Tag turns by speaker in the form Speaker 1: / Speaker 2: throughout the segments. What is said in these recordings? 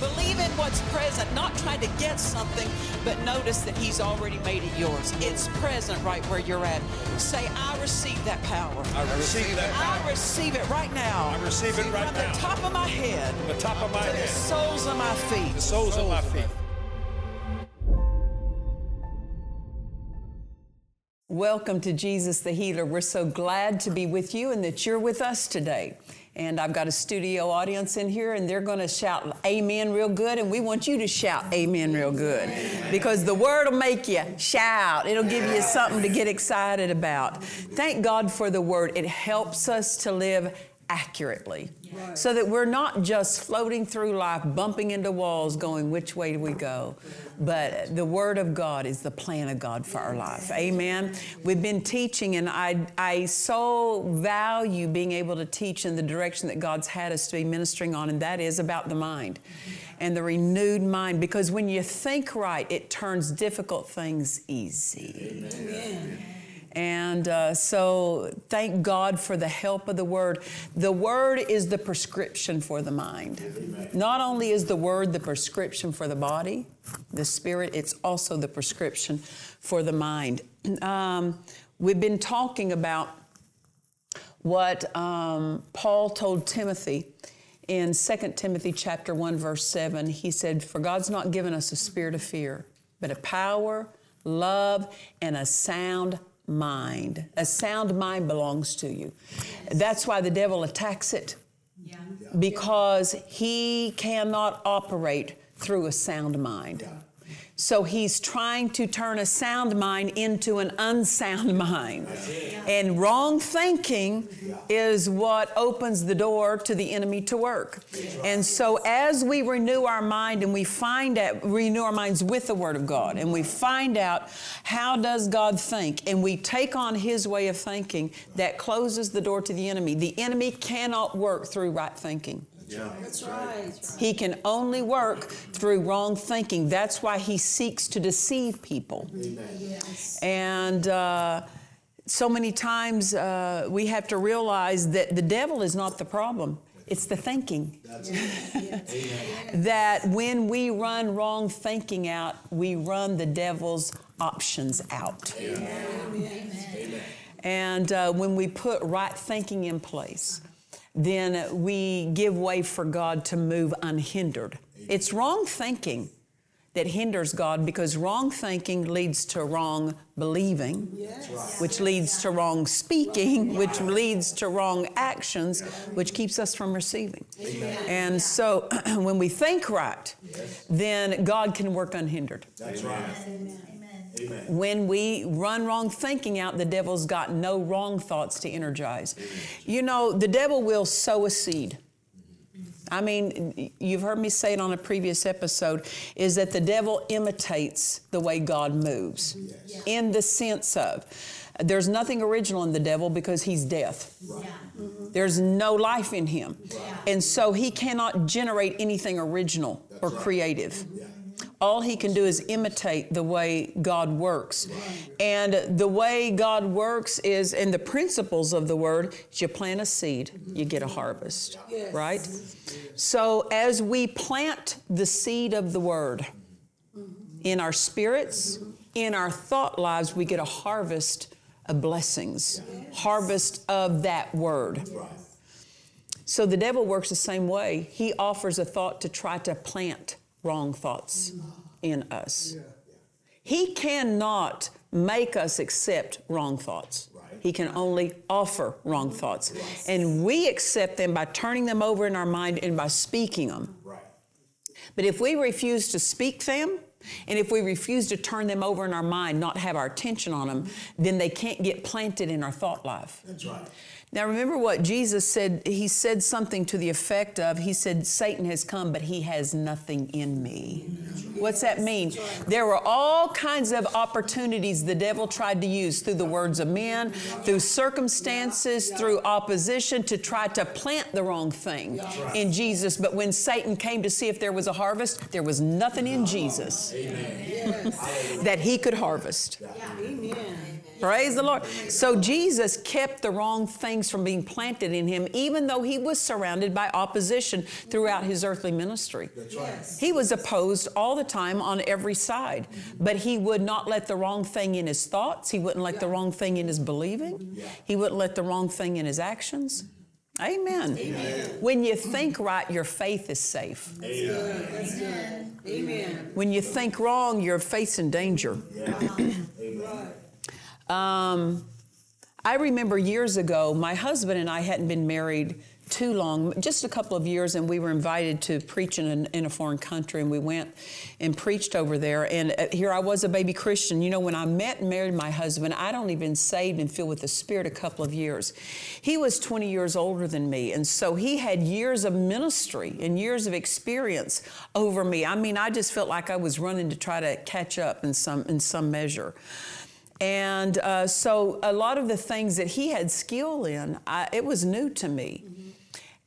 Speaker 1: Believe in what's present, not trying to get something, but notice that He's already made it yours. It's present right where you're at. Say, I receive that power.
Speaker 2: I receive that power.
Speaker 1: I receive it right now.
Speaker 2: I receive it right
Speaker 1: From
Speaker 2: now.
Speaker 1: the top of my head From
Speaker 2: The top of my
Speaker 1: to the
Speaker 2: head,
Speaker 1: soles of my feet.
Speaker 2: the soles of my feet.
Speaker 1: Welcome to Jesus the Healer. We're so glad to be with you and that you're with us today. And I've got a studio audience in here, and they're going to shout amen real good. And we want you to shout amen real good because the word will make you shout. It'll give you something to get excited about. Thank God for the word. It helps us to live accurately so that we're not just floating through life, bumping into walls, going, which way do we go? But the Word of God is the plan of God for our life. Amen. We've been teaching, and I, I so value being able to teach in the direction that God's had us to be ministering on, and that is about the mind and the renewed mind. Because when you think right, it turns difficult things easy. And uh, so, thank God for the help of the Word. The Word is the prescription for the mind. Not only is the Word the prescription for the body, the spirit, it's also the prescription for the mind. Um, we've been talking about what um, Paul told Timothy in 2 Timothy chapter 1 verse 7 he said for God's not given us a spirit of fear but a power love and a sound mind. A sound mind belongs to you. That's why the devil attacks it. Because he cannot operate through a sound mind so he's trying to turn a sound mind into an unsound mind. And wrong thinking is what opens the door to the enemy to work. And so as we renew our mind and we find out, renew our minds with the Word of God, and we find out how does God think, and we take on His way of thinking, that closes the door to the enemy. The enemy cannot work through right thinking. He can only work through wrong thinking. That's why he seeks to deceive people. And uh, so many times uh, we have to realize that the devil is not the problem. It's the thinking. that when we run wrong thinking out, we run the devil's options out. And uh, when we put right thinking in place, then we give way for God to move unhindered. It's wrong thinking that hinders God because wrong thinking leads to wrong believing, which leads to wrong speaking, which leads to wrong actions, which keeps us from receiving. And so when we think right, then God can work unhindered. When we run wrong thinking out, the devil's got no wrong thoughts to energize. You know, the devil will sow a seed. I mean, you've heard me say it on a previous episode, is that the devil imitates the way God moves in the sense of there's nothing original in the devil because he's death. There's no life in him. And so he cannot generate anything original or creative. All he can do is imitate the way God works. And the way God works is, and the principles of the word, is you plant a seed, you get a harvest, right? So as we plant the seed of the word in our spirits, in our thought lives, we get a harvest of blessings, harvest of that word. So the devil works the same way. He offers a thought to try to plant wrong thoughts mm-hmm. in us. He cannot make us accept wrong thoughts. He can only offer wrong mm-hmm. thoughts. And we accept them by turning them over in our mind and by speaking them. But if we refuse to speak them And if we refuse to turn them over in our mind, not have our attention on them, then they can't get planted in our thought life.
Speaker 3: That's right.
Speaker 1: Now, remember what Jesus said? He said something to the effect of, He said, Satan has come, but he has nothing in me. What's that mean? There were all kinds of opportunities the devil tried to use through the words of men, through circumstances, through opposition to try to plant the wrong thing in Jesus. But when Satan came to see if there was a harvest, there was nothing in Jesus that he could harvest. Praise the Lord. So Jesus kept the wrong things from being planted in him, even though he was surrounded by opposition throughout his earthly ministry. He was opposed all the time on every side, but he would not let the wrong thing in his thoughts. He wouldn't let the wrong thing in his believing. He wouldn't let the wrong thing in his actions. Amen. When you think right, your faith is safe.
Speaker 4: Amen.
Speaker 1: When you think wrong, you're facing danger. Um, I remember years ago, my husband and I hadn't been married too long, just a couple of years, and we were invited to preach in a, in a foreign country, and we went and preached over there. And uh, here I was, a baby Christian. You know, when I met and married my husband, I'd only been saved and filled with the Spirit a couple of years. He was 20 years older than me, and so he had years of ministry and years of experience over me. I mean, I just felt like I was running to try to catch up in some in some measure. And uh, so a lot of the things that he had skill in, I, it was new to me.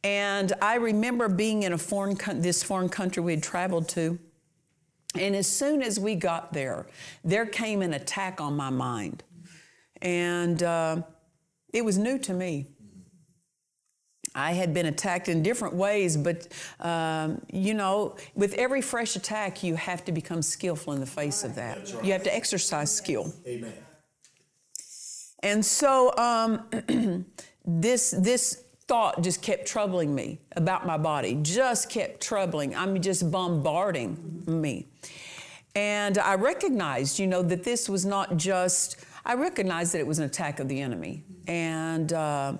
Speaker 1: And I remember being in a foreign this foreign country we had traveled to. And as soon as we got there, there came an attack on my mind. And uh, it was new to me. I had been attacked in different ways, but um, you know, with every fresh attack, you have to become skillful in the face of that. You have to exercise skill.
Speaker 3: Amen.
Speaker 1: And so um, this this thought just kept troubling me about my body. Just kept troubling. I mean, just bombarding me. And I recognized, you know, that this was not just. I recognized that it was an attack of the enemy, and. Uh,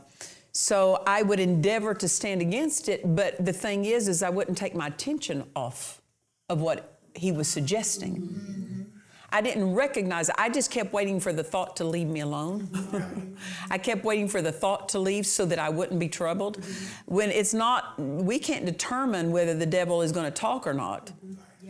Speaker 1: so I would endeavor to stand against it, but the thing is, is I wouldn't take my attention off of what he was suggesting. I didn't recognize it. I just kept waiting for the thought to leave me alone. I kept waiting for the thought to leave so that I wouldn't be troubled. When it's not, we can't determine whether the devil is going to talk or not,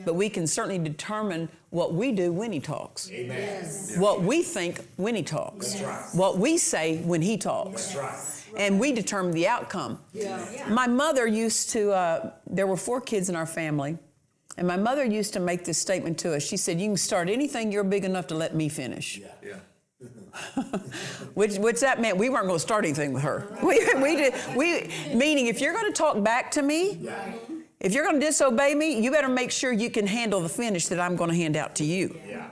Speaker 1: but we can certainly determine what we do when he talks.
Speaker 3: Amen.
Speaker 1: What we think when he talks.
Speaker 3: right.
Speaker 1: What we say when he talks.
Speaker 3: That's right.
Speaker 1: And we determine the outcome.
Speaker 4: Yeah.
Speaker 1: My mother used to, uh, there were four kids in our family, and my mother used to make this statement to us. She said, You can start anything you're big enough to let me finish.
Speaker 3: Yeah.
Speaker 1: which, which that meant we weren't going to start anything with her. We, we did, we, meaning, if you're going to talk back to me,
Speaker 3: Yeah.
Speaker 1: If you're going to disobey me, you better make sure you can handle the finish that I'm going to hand out to you.
Speaker 3: Yeah.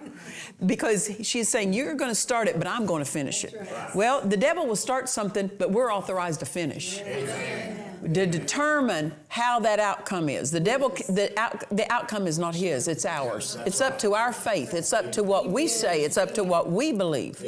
Speaker 1: Because she's saying, You're going to start it, but I'm going to finish it. Well, the devil will start something, but we're authorized to finish. To determine how that outcome is. The devil, the, out, the outcome is not his, it's ours. It's up to our faith, it's up to what we say, it's up to what we believe.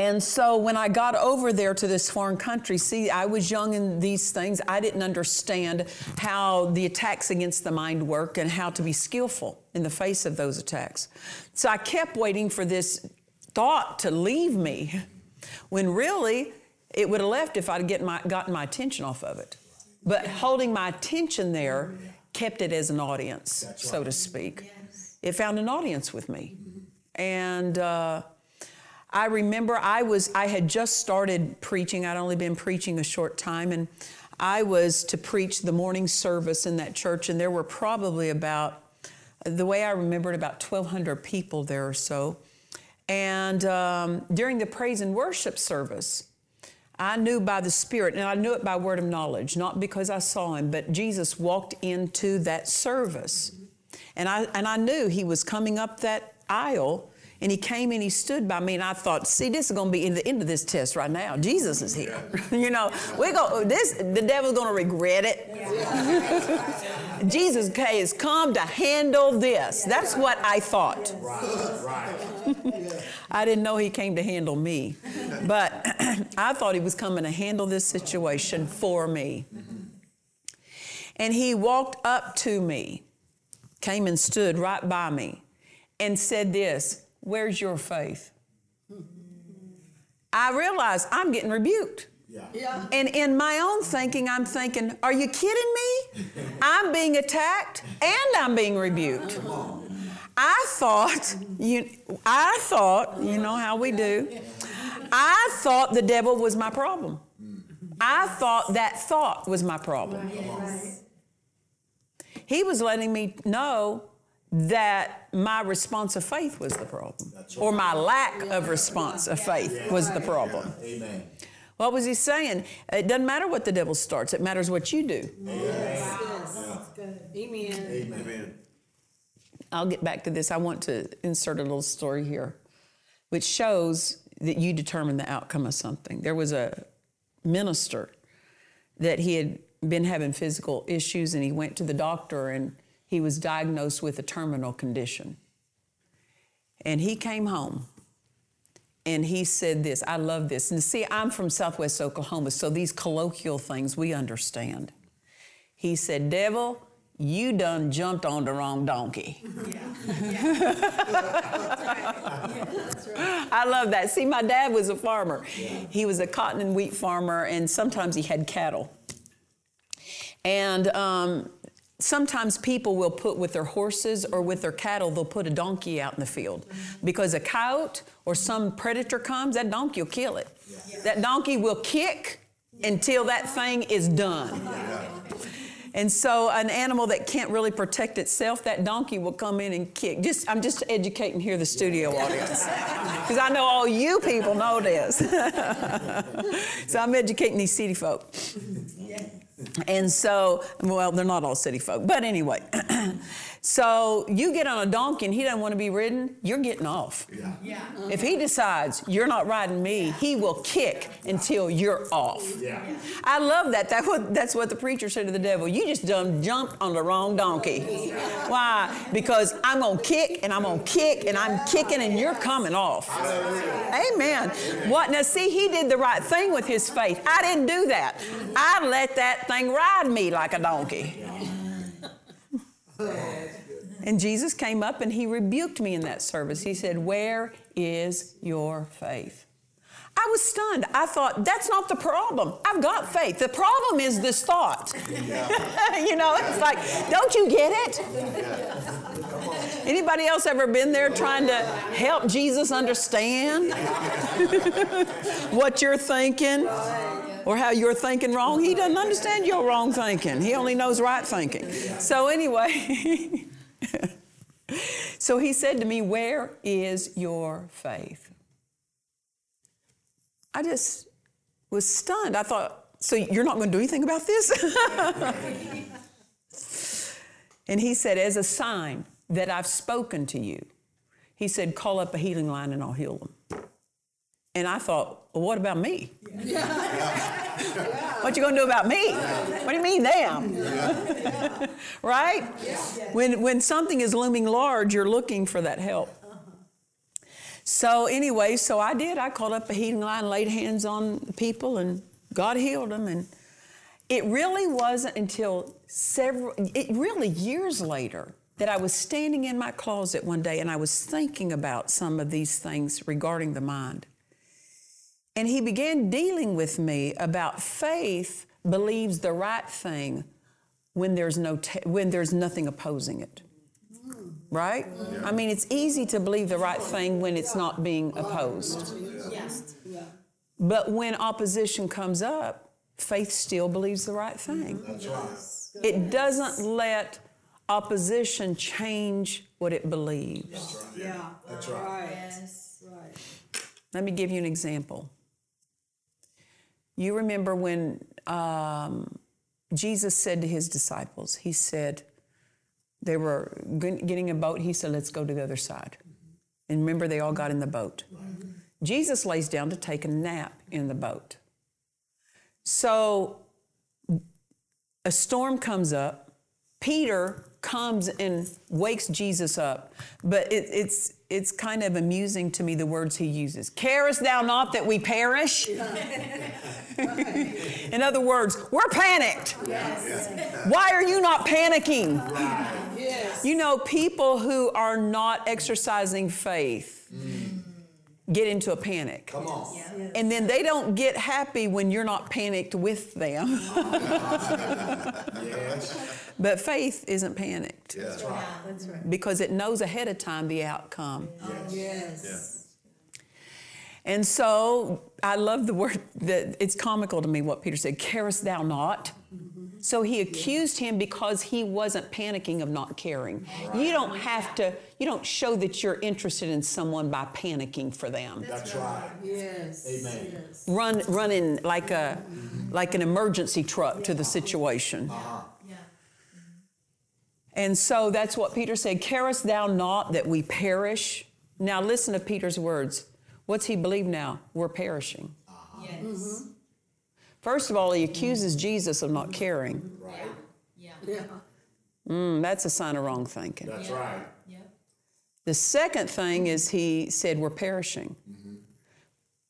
Speaker 1: And so when I got over there to this foreign country, see, I was young in these things. I didn't understand how the attacks against the mind work and how to be skillful in the face of those attacks. So I kept waiting for this thought to leave me when really it would have left if I'd get my, gotten my attention off of it. But holding my attention there kept it as an audience, so to speak. It found an audience with me. And, uh, I remember I was I had just started preaching. I'd only been preaching a short time and I was to preach the morning service in that church and there were probably about the way I remembered about 1200 people there or so. And um, during the praise and worship service, I knew by the Spirit, and I knew it by word of knowledge, not because I saw him, but Jesus walked into that service. And I, and I knew he was coming up that aisle and he came and he stood by me, and I thought, see, this is going to be in the end of this test right now. Jesus is here. you know, we're going. This the devil's going to regret it. Jesus has come to handle this. That's what I thought.
Speaker 3: Right.
Speaker 1: I didn't know he came to handle me, but I thought he was coming to handle this situation for me. And he walked up to me came and stood right by me and said this Where's your faith? I realized I'm getting rebuked.
Speaker 3: Yeah.
Speaker 1: And in my own thinking, I'm thinking, Are you kidding me? I'm being attacked and I'm being rebuked. I thought, you, I thought, you know how we do, I thought the devil was my problem. I thought that thought was my problem. He was letting me know that my response of faith was the problem, or my lack of response of faith was the problem.
Speaker 3: Amen.
Speaker 1: What was he saying? It doesn't matter what the devil starts, it matters what you do.
Speaker 4: Amen.
Speaker 3: Amen.
Speaker 1: I'll get back to this. I want to insert a little story here, which shows that you determine the outcome of something. There was a minister that he had been having physical issues, and he went to the doctor and he was diagnosed with a terminal condition. And he came home and he said this I love this. And see, I'm from Southwest Oklahoma, so these colloquial things we understand. He said, Devil, you done jumped on the wrong donkey. I love that. See, my dad was a farmer. He was a cotton and wheat farmer, and sometimes he had cattle. And um, sometimes people will put with their horses or with their cattle, they'll put a donkey out in the field. Because a coyote or some predator comes, that donkey will kill it. That donkey will kick until that thing is done. And so, an animal that can't really protect itself, that donkey will come in and kick. Just, I'm just educating here the studio audience because I know all you people know this. so I'm educating these city folk. And so, well, they're not all city folk, but anyway. so you get on a donkey and he doesn't want to be ridden, you're getting off.
Speaker 3: Yeah. yeah.
Speaker 1: If he decides you're not riding me, he will kick until you're off.
Speaker 3: Yeah.
Speaker 1: I love that. that what, that's what the preacher said to the devil. You just done jumped on the wrong donkey. Why? Because I'm going to kick and I'm going to kick and I'm kicking and you're coming off. Amen. What? Now, see, he did the right thing with his faith. I didn't do that. I let that thing ride me like a donkey. And Jesus came up and he rebuked me in that service. He said, Where is your faith? I was stunned. I thought, that's not the problem. I've got faith. The problem is this thought. you know, it's like, don't you get it? Anybody else ever been there trying to help Jesus understand what you're thinking or how you're thinking wrong? He doesn't understand your wrong thinking. He only knows right thinking. So anyway, so he said to me, "Where is your faith?" I just was stunned. I thought, so you're not going to do anything about this? and he said, as a sign that I've spoken to you, he said, call up a healing line and I'll heal them. And I thought, well, what about me? what you going to do about me? What do you mean them? right? When, when something is looming large, you're looking for that help. Uh-huh. So anyway, so I did. I called up a healing line, laid hands on people, and God healed them. And it really wasn't until several, it really years later, that I was standing in my closet one day and I was thinking about some of these things regarding the mind. And he began dealing with me about faith believes the right thing when there's no te- when there's nothing opposing it. Right? I mean, it's easy to believe the right thing when it's not being opposed. But when opposition comes up, faith still believes the right thing.
Speaker 3: That's right.
Speaker 1: It doesn't let opposition change what it believes.
Speaker 4: Yeah.
Speaker 3: That's right.
Speaker 4: Yes. Right.
Speaker 1: Let me give you an example. You remember when um, Jesus said to his disciples, He said, they were getting a boat. He said, Let's go to the other side. And remember, they all got in the boat. Jesus lays down to take a nap in the boat. So a storm comes up. Peter comes and wakes Jesus up. But it, it's, it's kind of amusing to me the words he uses. Carest thou not that we perish? In other words, we're panicked. Why are you not panicking? You know, people who are not exercising faith mm. Get into a panic.
Speaker 4: Come on.
Speaker 1: And then they don't get happy when you're not panicked with them.
Speaker 4: Yes.
Speaker 1: but faith isn't panicked
Speaker 4: That's right.
Speaker 3: That's right.
Speaker 1: because it knows ahead of time the outcome.
Speaker 3: Oh, yes.
Speaker 1: And so I love the word that it's comical to me what Peter said, carest thou not? So he accused him because he wasn't panicking of not caring. You don't have to, you don't show that you're interested in someone by panicking for them.
Speaker 4: That's right.
Speaker 3: Yes.
Speaker 4: Amen.
Speaker 3: Yes.
Speaker 1: Run running like a like an emergency truck to the situation. Uh-huh. Mm-hmm. And so that's what Peter said, carest thou not that we perish? Now listen to Peter's words. What's he believe now? We're perishing.
Speaker 5: Yes. Mm-hmm.
Speaker 1: First of all, he accuses Jesus of not caring.
Speaker 4: Right.
Speaker 5: Yeah.
Speaker 3: Yeah.
Speaker 1: Mm, that's a sign of wrong thinking.
Speaker 4: That's right.
Speaker 5: Yep.
Speaker 1: The second thing is he said we're perishing.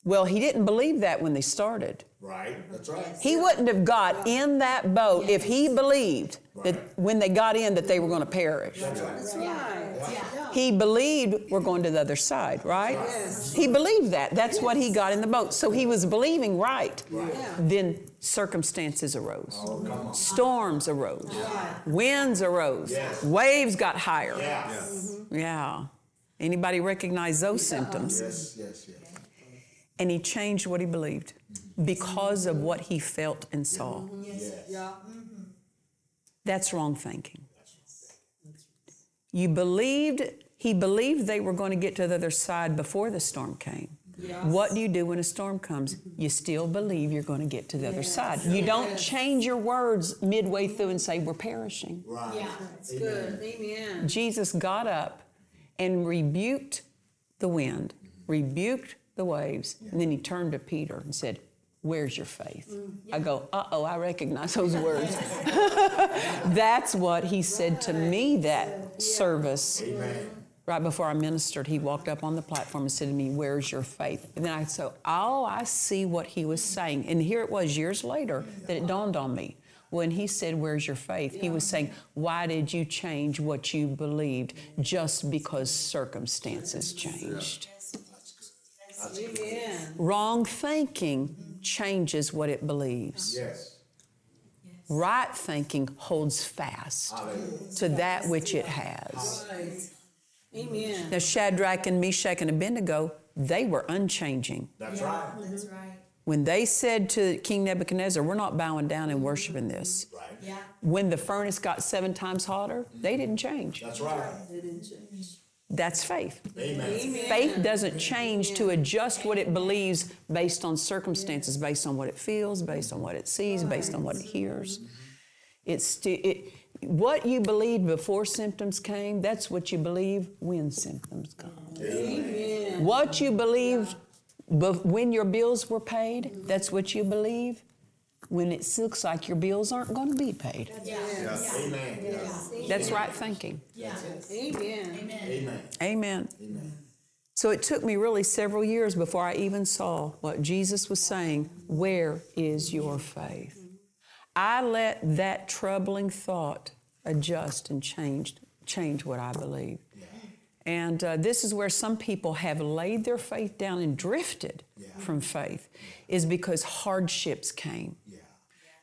Speaker 1: Well, he didn't believe that when they started.
Speaker 4: Right. That's right.
Speaker 1: He wouldn't have got in that boat if he believed that when they got in that they were going to perish.
Speaker 4: That's right.
Speaker 3: That's right.
Speaker 1: He believed we're going to the other side, right?
Speaker 3: Yes.
Speaker 1: He believed that. That's what he got in the boat. So he was believing right.
Speaker 3: Yeah.
Speaker 1: Then circumstances arose.
Speaker 4: Oh.
Speaker 1: Storms arose. Winds arose.
Speaker 4: Yes.
Speaker 1: Waves got higher.
Speaker 4: Yeah. Mm-hmm.
Speaker 1: Yeah. Anybody recognize those symptoms?
Speaker 4: Yes, yes, yes.
Speaker 1: And he changed what he believed because of what he felt and saw. Mm-hmm.
Speaker 4: Yes.
Speaker 3: Yeah. Mm-hmm.
Speaker 1: That's wrong thinking. You believed, he believed they were going to get to the other side before the storm came.
Speaker 3: Yes.
Speaker 1: What do you do when a storm comes? You still believe you're going to get to the other side. You don't change your words midway through and say, We're perishing.
Speaker 4: Right.
Speaker 5: Yeah.
Speaker 3: That's good. Amen.
Speaker 1: Jesus got up and rebuked the wind, rebuked the waves, and then he turned to Peter and said, Where's your faith? I go, uh oh, I recognize those words. That's what he said to me that service.
Speaker 4: Amen.
Speaker 1: Right before I ministered, he walked up on the platform and said to me, Where's your faith? And then I said, Oh, I see what he was saying. And here it was years later that it dawned on me. When he said, Where's your faith? He was saying, Why did you change what you believed just because circumstances changed?
Speaker 3: Amen.
Speaker 1: Wrong thinking changes what it believes.
Speaker 4: Yes.
Speaker 1: Right thinking holds fast to that which it has.
Speaker 3: Right. Amen.
Speaker 1: Now, Shadrach and Meshach and Abednego, they were unchanging.
Speaker 4: That's right.
Speaker 5: That's right.
Speaker 1: When they said to King Nebuchadnezzar, We're not bowing down and worshiping this,
Speaker 4: Right.
Speaker 5: Yeah.
Speaker 1: when the furnace got seven times hotter, they didn't change.
Speaker 4: That's right.
Speaker 3: They didn't change.
Speaker 1: That's faith.
Speaker 4: Amen.
Speaker 3: Amen.
Speaker 1: Faith doesn't change to adjust what it believes based on circumstances, based on what it feels, based on what it sees, based on what it hears. Mm-hmm. It's sti- it, what you believed before symptoms came, that's what you believe when symptoms come.
Speaker 3: Amen.
Speaker 1: What you believed bef- when your bills were paid, that's what you believe when it looks like your bills aren't going to be paid. Yes.
Speaker 4: Amen.
Speaker 1: That's right thinking.
Speaker 5: Yeah.
Speaker 3: Amen.
Speaker 4: Amen.
Speaker 1: Amen.
Speaker 4: Amen.
Speaker 1: So it took me really several years before I even saw what Jesus was saying Where is your faith? I let that troubling thought adjust and change, change what I believe. And uh, this is where some people have laid their faith down and drifted from faith, is because hardships came,
Speaker 4: Yeah.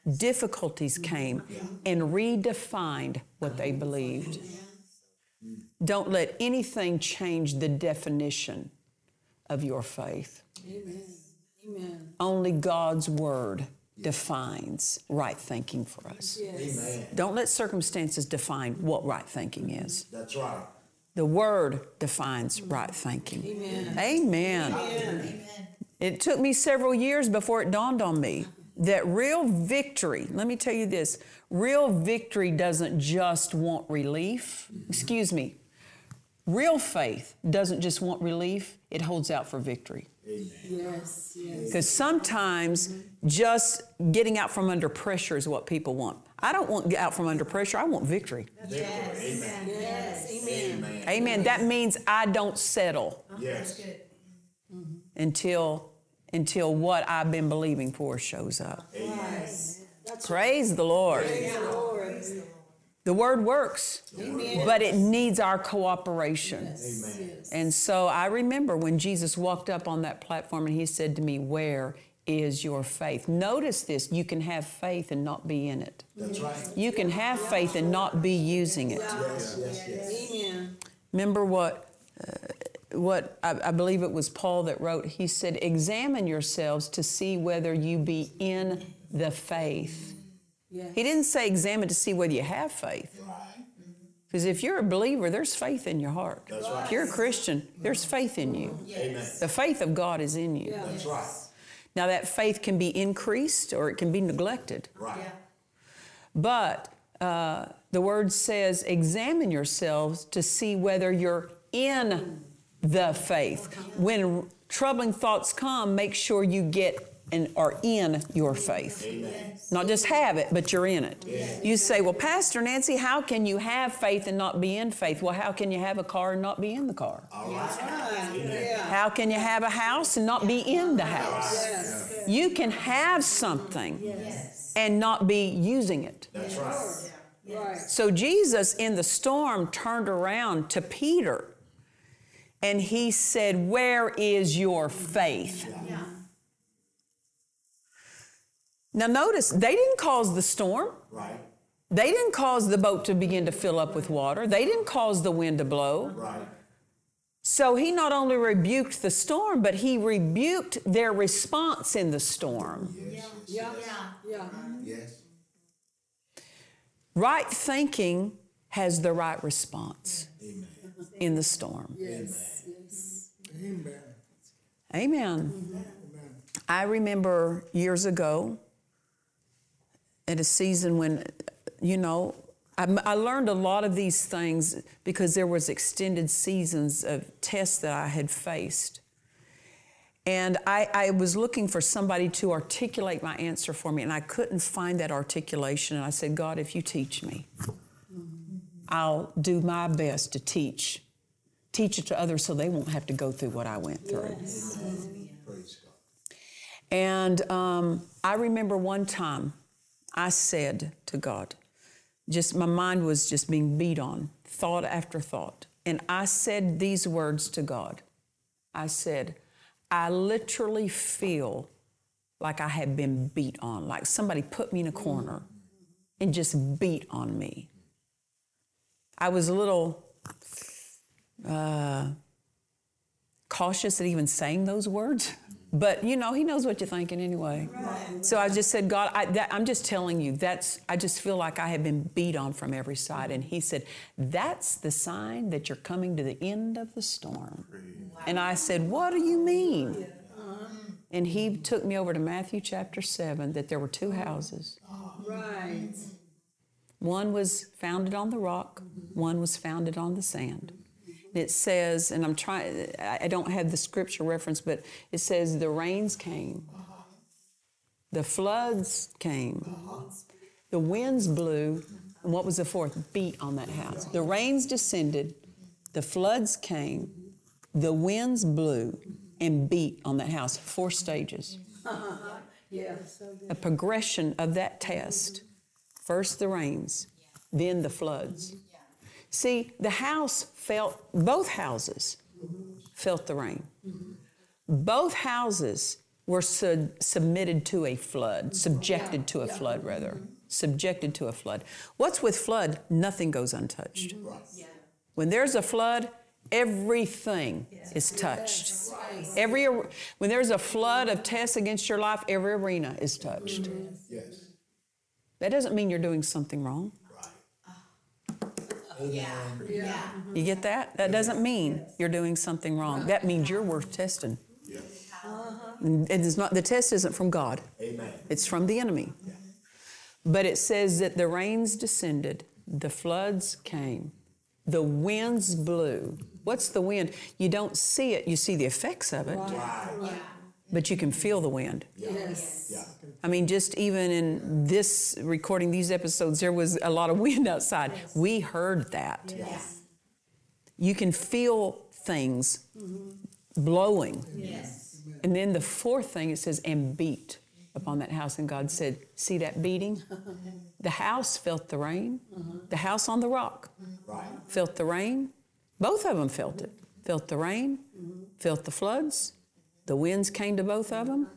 Speaker 1: Difficulties came, and redefined what they believed. Don't let anything change the definition of your faith.
Speaker 3: Amen. Amen.
Speaker 1: Only God's Word defines right thinking for us.
Speaker 4: Amen.
Speaker 1: Don't let circumstances define what right thinking is.
Speaker 4: That's right.
Speaker 1: The Word defines right thinking. Amen.
Speaker 5: Amen.
Speaker 1: It took me several years before it dawned on me that real victory, let me tell you this real victory doesn't just want relief. Excuse me. Real faith doesn't just want relief, it holds out for victory.
Speaker 3: Yes. Yes.
Speaker 1: Because sometimes just getting out from under pressure is what people want. I don't want get out from under pressure, I want victory.
Speaker 3: Yes. Amen.
Speaker 4: Amen.
Speaker 1: Amen. That means I don't settle
Speaker 4: Yes.
Speaker 5: Mm-hmm.
Speaker 1: Until until what I've been believing for shows up.
Speaker 3: Yes. That's
Speaker 1: Praise the Lord.
Speaker 3: Praise the Lord.
Speaker 1: The word works,
Speaker 3: Amen.
Speaker 1: but it needs our cooperation.
Speaker 3: Yes.
Speaker 1: And so I remember when Jesus walked up on that platform and he said to me, Where is your faith? Notice this you can have faith and not be in it.
Speaker 4: That's right.
Speaker 1: You can have faith and not be using it.
Speaker 4: Yes, yes, yes.
Speaker 3: Amen.
Speaker 1: Remember what, uh, what I, I believe it was Paul that wrote? He said, Examine yourselves to see whether you be in the faith.
Speaker 3: Yes.
Speaker 1: He didn't say examine to see whether you have faith. Because if you're a believer, there's faith in your heart.
Speaker 4: That's right.
Speaker 1: If you're a Christian, there's faith in you.
Speaker 4: Amen.
Speaker 1: The faith of God is in you.
Speaker 4: That's right.
Speaker 1: Now, that faith can be increased or it can be neglected.
Speaker 4: Right.
Speaker 1: But uh, the word says, examine yourselves to see whether you're in the faith. When troubling thoughts come, make sure you get and are in your faith. Not just have it, but you're in it. You say, Well, Pastor Nancy, how can you have faith and not be in faith? Well, how can you have a car and not be in the car?
Speaker 3: Yeah.
Speaker 1: How can you have a house and not be in the house?
Speaker 3: Yes.
Speaker 1: You can have something and not be using it.
Speaker 4: That's right.
Speaker 3: Right.
Speaker 1: So Jesus in the storm turned around to Peter and he said, Where is your faith? Now, notice, they didn't cause the storm.
Speaker 4: Right.
Speaker 1: They didn't cause the boat to begin to fill up with water. They didn't cause the wind to blow.
Speaker 4: Right.
Speaker 1: So he not only rebuked the storm, but he rebuked their response in the storm.
Speaker 3: Yeah. Yeah.
Speaker 4: Yes.
Speaker 1: Right thinking has the right response
Speaker 4: Amen.
Speaker 1: In the storm.
Speaker 3: Yes. Yes.
Speaker 1: Amen. I remember years ago at a season when, you know, I, I learned a lot of these things because there was extended seasons of tests that I had faced. And I, I was looking for somebody to articulate my answer for me, and I couldn't find that articulation. And I said, God, if you teach me, I'll do my best to teach. Teach it to others so they won't have to go through what I went through.
Speaker 4: God.
Speaker 1: And um, I remember one time I said to God, just my mind was just being beat on, thought after thought. And I said these words to God I said, I literally feel like I have been beat on, like somebody put me in a corner and just beat on me. I was a little uh, cautious at even saying those words. But you know, he knows what you're thinking anyway. So I just said, God, I, that, I'm just telling you, that's, I just feel like I have been beat on from every side. And he said, That's the sign that you're coming to the end of the storm. And I said, What do you mean? And he took me over to Matthew chapter 7 that there were two houses.
Speaker 3: Right.
Speaker 1: One was founded on the rock, one was founded on the sand. And it says, and I'm trying, I don't have the scripture reference, but it says the rains came, the floods came, the winds blew, and what was the fourth? Beat on that house. The rains descended, the floods came, the winds blew, and beat on that house. Four stages
Speaker 3: Yeah.
Speaker 1: a progression of that test. First the rains, then the floods. Mm-hmm. See, the house felt, both houses felt the rain. Mm-hmm. Both houses were su- submitted to a flood, mm-hmm. subjected to a flood, rather. Subjected to a flood. What's with flood? Nothing goes untouched. When there's a flood, everything is touched. Every when there's a flood of tests against your life, every arena is touched.
Speaker 4: Yes.
Speaker 1: That doesn't mean you're doing something wrong. Yeah. yeah. You get that? That doesn't mean you're doing something wrong. That means you're worth testing.
Speaker 4: Yes.
Speaker 1: And it's not the test isn't from God.
Speaker 4: Amen.
Speaker 1: It's from the enemy. Yeah. But it says that the rains descended, the floods came, the winds blew. What's the wind? You don't see it, you see the effects of it, but you can feel the wind.
Speaker 3: Yes.
Speaker 4: Yeah.
Speaker 1: I mean, just even in this recording these episodes, there was a lot of wind outside. We heard that. Yes. You can feel things mm-hmm. blowing.
Speaker 3: Yes.
Speaker 1: And then the fourth thing it says, and beat upon that house, and God said, See that beating? The house felt the rain. Mm-hmm. The house on the rock mm-hmm. felt the rain. Both of them felt it. Felt the rain, felt the floods. The winds came to both of them,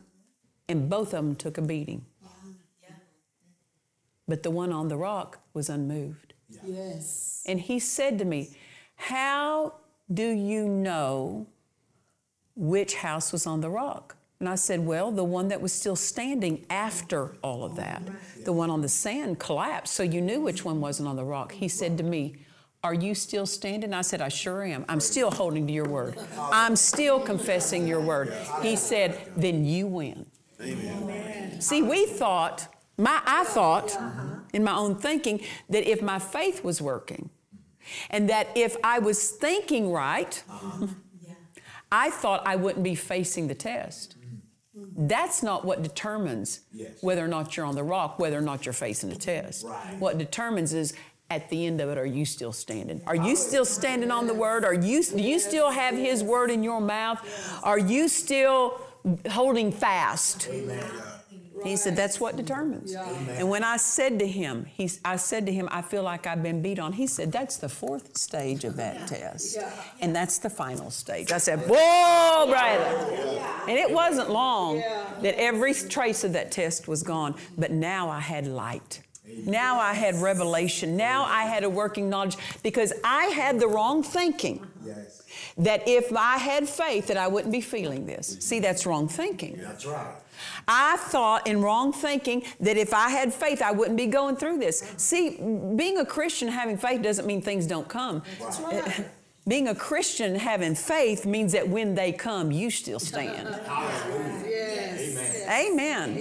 Speaker 1: and both of them took a beating. But the one on the rock was unmoved.
Speaker 3: Yes.
Speaker 1: And he said to me, How do you know which house was on the rock? And I said, Well, the one that was still standing after all of that. The one on the sand collapsed, so you knew which one wasn't on the rock. He said to me, Are you still standing? I said, I sure am. I'm still holding to your word. I'm still confessing your word. He said, Then you win. Amen. See, we thought, my I thought in my own thinking that if my faith was working and that if I was thinking right, uh-huh. I thought I wouldn't be facing the test. Mm-hmm. That's not what determines
Speaker 4: Yes.
Speaker 1: whether or not you're on the rock, whether or not you're facing the test.
Speaker 4: Right.
Speaker 1: What determines is at the end of it, are you still standing? Are you still standing on the word? Are you do you still have his word in your mouth? Are you still holding fast? He said, That's what determines. And when I said to him, he, I said to him, I feel like I've been beat on. He said, That's the fourth stage of that test. And that's the final stage. I said, Whoa, brother. And it wasn't long that every trace of that test was gone. But now I had light. Now I had revelation. Now I had a working knowledge because I had the wrong thinking
Speaker 4: Yes.
Speaker 1: that if I had faith that I wouldn't be feeling this. See, that's wrong thinking.
Speaker 4: That's right.
Speaker 1: I thought in wrong thinking that if I had faith, I wouldn't be going through this. See, being a Christian having faith doesn't mean things don't come. Eh, being a Christian having faith means that when they come, you still stand.
Speaker 3: Yes.
Speaker 1: Amen.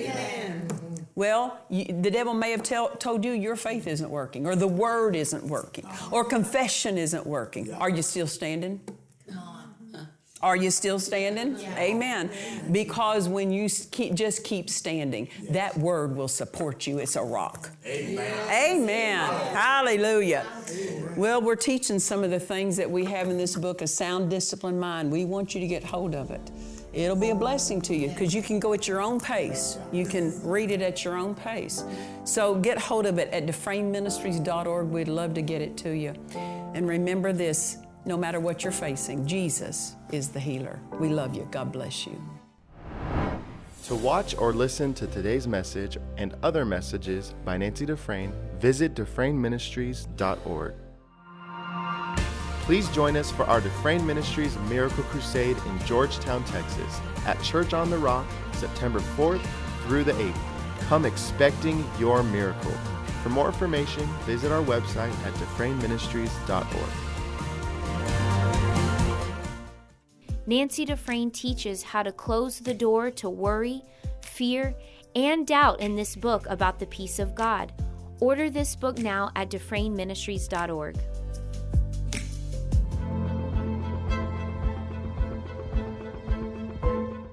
Speaker 1: Well, you, the devil may have tell, told you your faith isn't working, or the word isn't working, or confession isn't working. Are you still standing? Are you still standing? Amen. Because when you keep, just keep standing, that word will support you. It's a rock. Amen. Amen. Hallelujah. Well, we're teaching some of the things that we have in this book, A Sound Disciplined Mind. We want you to get hold of it. It'll be a blessing to you because you can go at your own pace. You can read it at your own pace. So get hold of it at dufresneministries.org. We'd love to get it to you. And remember this no matter what you're facing, Jesus is the healer. We love you. God bless you.
Speaker 6: To watch or listen to today's message and other messages by Nancy Dufresne, visit DufresneMinistries.org. Please join us for our Dufresne Ministries Miracle Crusade in Georgetown, Texas, at Church on the Rock, September 4th through the 8th. Come expecting your miracle. For more information, visit our website at DufresneMinistries.org.
Speaker 5: Nancy Dufresne teaches how to close the door to worry, fear, and doubt in this book about the peace of God. Order this book now at DufresneMinistries.org.